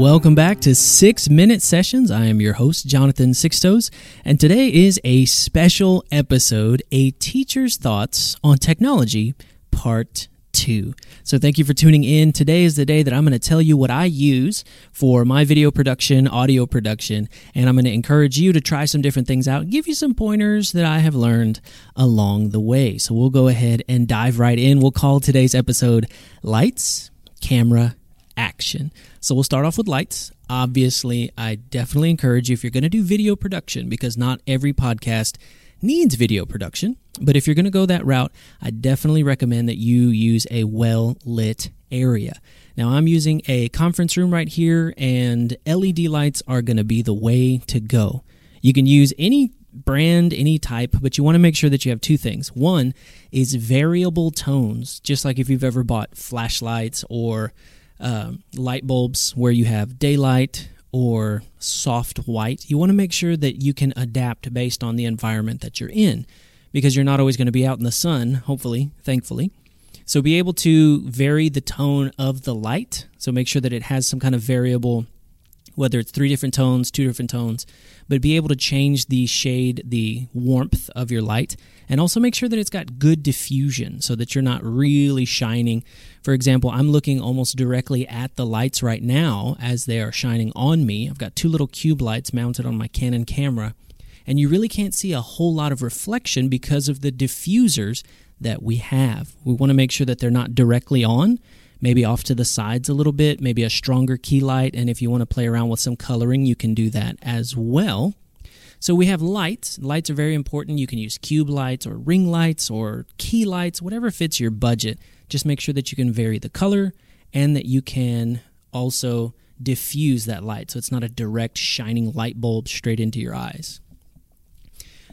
Welcome back to Six Minute Sessions. I am your host, Jonathan Sixtos, and today is a special episode A Teacher's Thoughts on Technology, Part 2. So, thank you for tuning in. Today is the day that I'm going to tell you what I use for my video production, audio production, and I'm going to encourage you to try some different things out, give you some pointers that I have learned along the way. So, we'll go ahead and dive right in. We'll call today's episode Lights, Camera, action. So we'll start off with lights. Obviously, I definitely encourage you if you're going to do video production, because not every podcast needs video production, but if you're going to go that route, I definitely recommend that you use a well lit area. Now, I'm using a conference room right here, and LED lights are going to be the way to go. You can use any brand, any type, but you want to make sure that you have two things. One is variable tones, just like if you've ever bought flashlights or um, light bulbs where you have daylight or soft white, you want to make sure that you can adapt based on the environment that you're in because you're not always going to be out in the sun, hopefully, thankfully. So be able to vary the tone of the light. So make sure that it has some kind of variable, whether it's three different tones, two different tones, but be able to change the shade, the warmth of your light, and also make sure that it's got good diffusion so that you're not really shining. For example, I'm looking almost directly at the lights right now as they are shining on me. I've got two little cube lights mounted on my Canon camera, and you really can't see a whole lot of reflection because of the diffusers that we have. We want to make sure that they're not directly on maybe off to the sides a little bit, maybe a stronger key light. And if you want to play around with some coloring, you can do that as well. So we have lights. Lights are very important. You can use cube lights or ring lights or key lights, whatever fits your budget. Just make sure that you can vary the color and that you can also diffuse that light so it's not a direct shining light bulb straight into your eyes.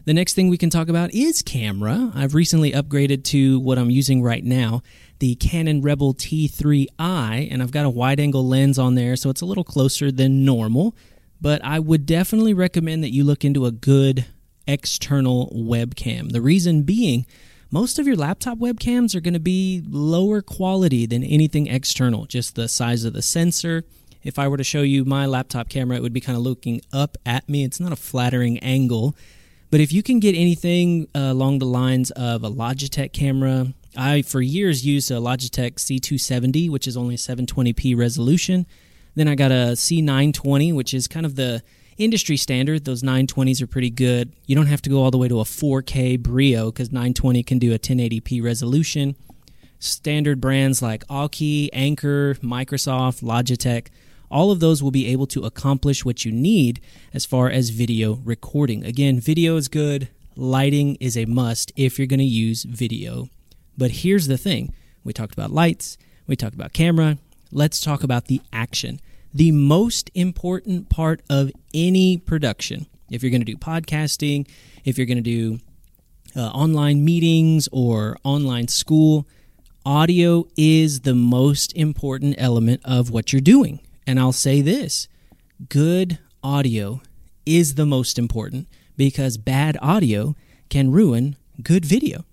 The next thing we can talk about is camera. I've recently upgraded to what I'm using right now, the Canon Rebel T3i, and I've got a wide angle lens on there, so it's a little closer than normal. But I would definitely recommend that you look into a good external webcam. The reason being, most of your laptop webcams are going to be lower quality than anything external, just the size of the sensor. If I were to show you my laptop camera, it would be kind of looking up at me. It's not a flattering angle. But if you can get anything uh, along the lines of a Logitech camera, I for years used a Logitech C270, which is only 720p resolution. Then I got a C920, which is kind of the industry standard. Those 920s are pretty good. You don't have to go all the way to a 4K Brio because 920 can do a 1080p resolution. Standard brands like Aukey, Anker, Microsoft, Logitech all of those will be able to accomplish what you need as far as video recording. Again, video is good, lighting is a must if you're going to use video. But here's the thing we talked about lights, we talked about camera. Let's talk about the action. The most important part of any production, if you're going to do podcasting, if you're going to do uh, online meetings or online school, audio is the most important element of what you're doing. And I'll say this good audio is the most important because bad audio can ruin good video.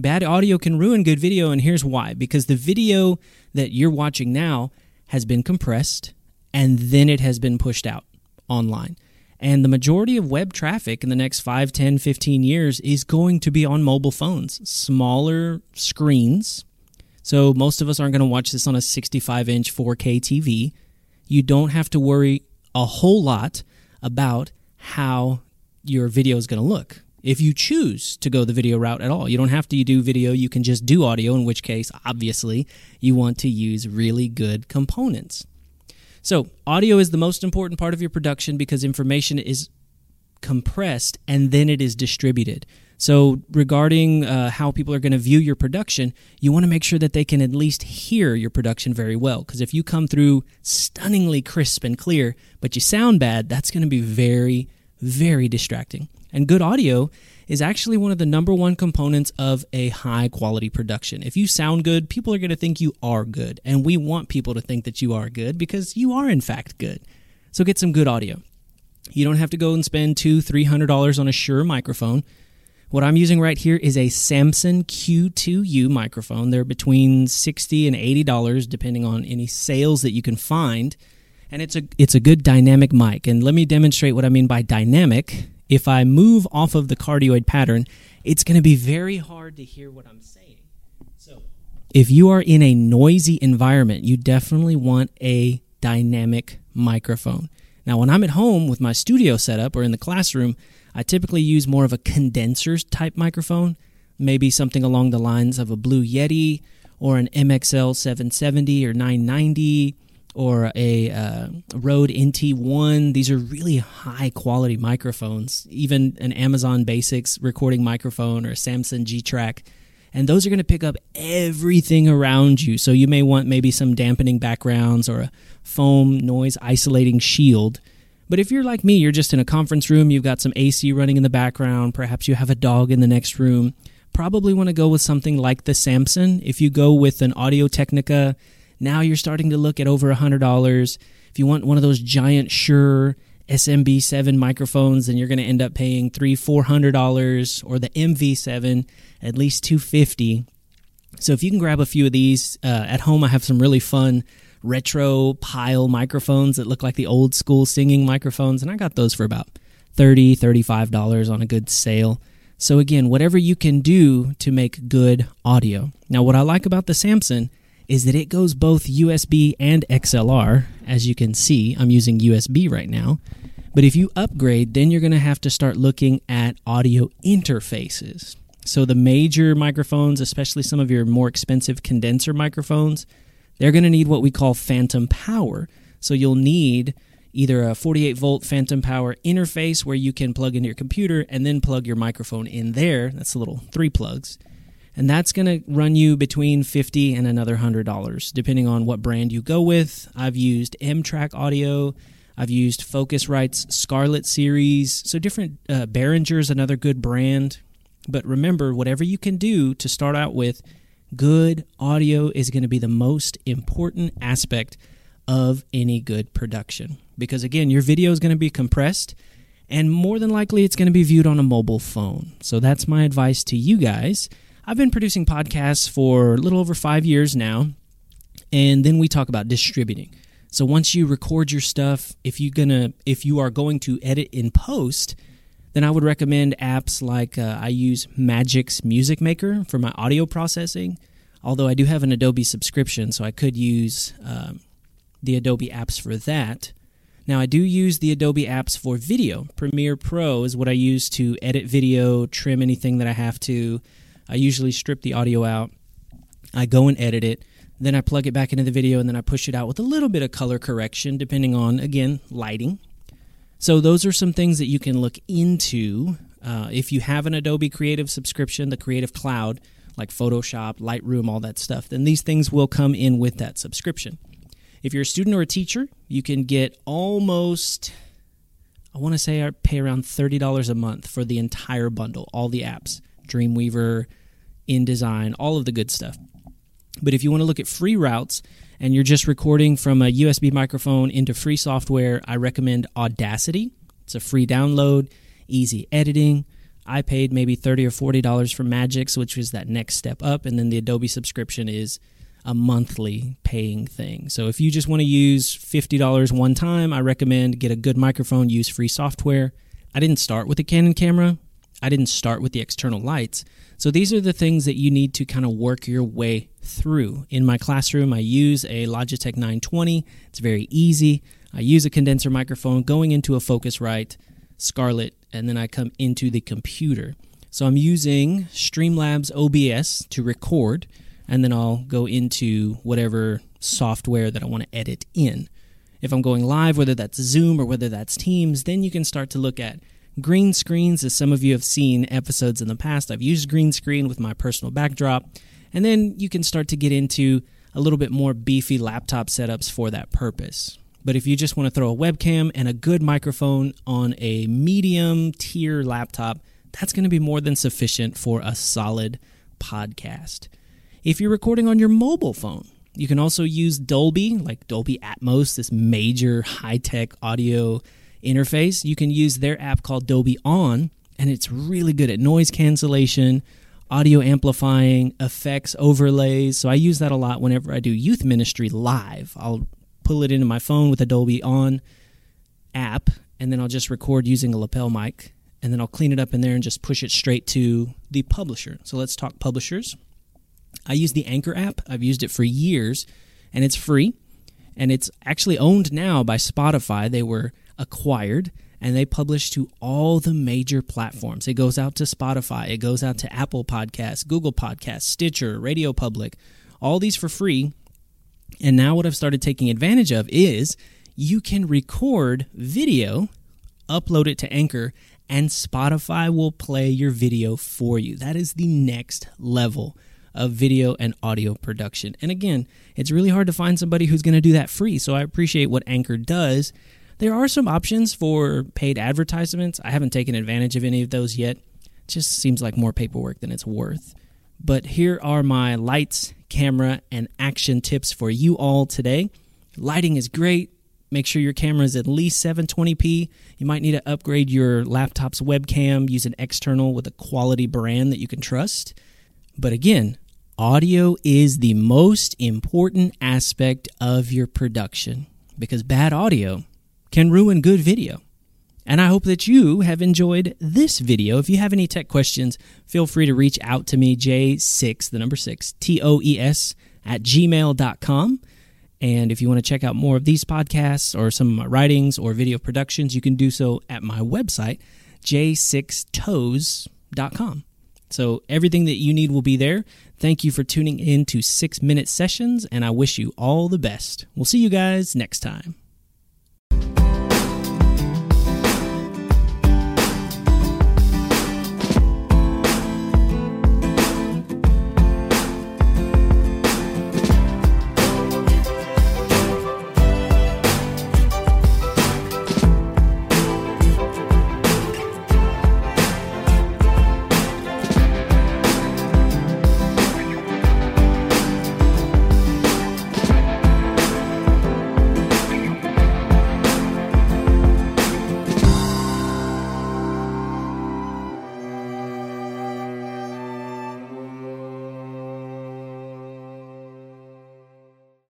Bad audio can ruin good video, and here's why because the video that you're watching now has been compressed and then it has been pushed out online. And the majority of web traffic in the next 5, 10, 15 years is going to be on mobile phones, smaller screens. So most of us aren't going to watch this on a 65 inch 4K TV you don't have to worry a whole lot about how your video is going to look. If you choose to go the video route at all, you don't have to do video, you can just do audio, in which case, obviously, you want to use really good components. So, audio is the most important part of your production because information is compressed and then it is distributed. So, regarding uh, how people are going to view your production, you want to make sure that they can at least hear your production very well. Because if you come through stunningly crisp and clear, but you sound bad, that's going to be very, very distracting. And good audio is actually one of the number one components of a high quality production. If you sound good, people are going to think you are good. And we want people to think that you are good because you are, in fact, good. So, get some good audio. You don't have to go and spend two, three hundred dollars on a Shure microphone. What I'm using right here is a Samson Q2U microphone. They're between 60 and $80 depending on any sales that you can find. And it's a it's a good dynamic mic. And let me demonstrate what I mean by dynamic. If I move off of the cardioid pattern, it's going to be very hard to hear what I'm saying. So, if you are in a noisy environment, you definitely want a dynamic microphone. Now, when I'm at home with my studio setup or in the classroom, I typically use more of a condenser type microphone, maybe something along the lines of a Blue Yeti or an MXL 770 or 990 or a uh, Rode NT1. These are really high quality microphones, even an Amazon Basics recording microphone or a Samson G Track. And those are going to pick up everything around you. So you may want maybe some dampening backgrounds or a foam noise isolating shield. But if you're like me, you're just in a conference room, you've got some AC running in the background, perhaps you have a dog in the next room, probably want to go with something like the Samson. If you go with an Audio Technica now you're starting to look at over $100. If you want one of those giant Shure SMB7 microphones, then you're going to end up paying three, four hundred dollars, or the MV7 at least two fifty. So if you can grab a few of these uh, at home, I have some really fun retro pile microphones that look like the old school singing microphones, and I got those for about 30 $35 on a good sale. So again, whatever you can do to make good audio. Now, what I like about the Samson is that it goes both USB and XLR. As you can see, I'm using USB right now. But if you upgrade, then you're going to have to start looking at audio interfaces. So the major microphones, especially some of your more expensive condenser microphones, they're going to need what we call phantom power. So you'll need either a 48 volt phantom power interface where you can plug into your computer and then plug your microphone in there. That's the little three plugs and that's going to run you between 50 and another $100 depending on what brand you go with. I've used m-track audio. I've used Focusrite's Scarlett series. So different uh, another good brand. But remember whatever you can do to start out with good audio is going to be the most important aspect of any good production. Because again your video is going to be compressed and more than likely it's going to be viewed on a mobile phone. So that's my advice to you guys I've been producing podcasts for a little over five years now, and then we talk about distributing. So once you record your stuff, if you gonna if you are going to edit in post, then I would recommend apps like uh, I use Magix Music Maker for my audio processing. Although I do have an Adobe subscription, so I could use um, the Adobe apps for that. Now I do use the Adobe apps for video. Premiere Pro is what I use to edit video, trim anything that I have to, I usually strip the audio out. I go and edit it. Then I plug it back into the video and then I push it out with a little bit of color correction, depending on, again, lighting. So, those are some things that you can look into. Uh, if you have an Adobe Creative subscription, the Creative Cloud, like Photoshop, Lightroom, all that stuff, then these things will come in with that subscription. If you're a student or a teacher, you can get almost, I want to say I pay around $30 a month for the entire bundle, all the apps Dreamweaver, InDesign, all of the good stuff. But if you want to look at free routes and you're just recording from a USB microphone into free software, I recommend Audacity. It's a free download, easy editing. I paid maybe 30 or $40 for Magix, which was that next step up. And then the Adobe subscription is a monthly paying thing. So if you just want to use $50 one time, I recommend get a good microphone, use free software. I didn't start with a Canon camera. I didn't start with the external lights. So these are the things that you need to kind of work your way through. In my classroom, I use a Logitech 920. It's very easy. I use a condenser microphone going into a Focusrite Scarlett, and then I come into the computer. So I'm using Streamlabs OBS to record, and then I'll go into whatever software that I want to edit in. If I'm going live, whether that's Zoom or whether that's Teams, then you can start to look at green screens, as some of you have seen episodes in the past, I've used green screen with my personal backdrop. And then you can start to get into a little bit more beefy laptop setups for that purpose. But if you just want to throw a webcam and a good microphone on a medium tier laptop, that's going to be more than sufficient for a solid podcast. If you're recording on your mobile phone, you can also use Dolby, like Dolby Atmos, this major high tech audio interface, you can use their app called Dolby On, and it's really good at noise cancellation, audio amplifying, effects, overlays. So I use that a lot whenever I do youth ministry live. I'll pull it into my phone with a Dolby On app, and then I'll just record using a lapel mic, and then I'll clean it up in there and just push it straight to the publisher. So let's talk publishers. I use the Anchor app. I've used it for years, and it's free, and it's actually owned now by Spotify. They were acquired and they publish to all the major platforms. It goes out to Spotify, it goes out to Apple Podcasts, Google Podcasts, Stitcher, Radio Public, all these for free. And now what I've started taking advantage of is you can record video, upload it to Anchor, and Spotify will play your video for you. That is the next level of video and audio production. And again, it's really hard to find somebody who's going to do that free. So I appreciate what Anchor does there are some options for paid advertisements. I haven't taken advantage of any of those yet. It just seems like more paperwork than it's worth. But here are my lights, camera, and action tips for you all today. Lighting is great. Make sure your camera is at least 720p. You might need to upgrade your laptop's webcam, use an external with a quality brand that you can trust. But again, audio is the most important aspect of your production because bad audio can ruin good video. And I hope that you have enjoyed this video. If you have any tech questions, feel free to reach out to me, J6, the number 6, T O E S, at gmail.com. And if you want to check out more of these podcasts or some of my writings or video productions, you can do so at my website, j6toes.com. So everything that you need will be there. Thank you for tuning in to Six Minute Sessions, and I wish you all the best. We'll see you guys next time.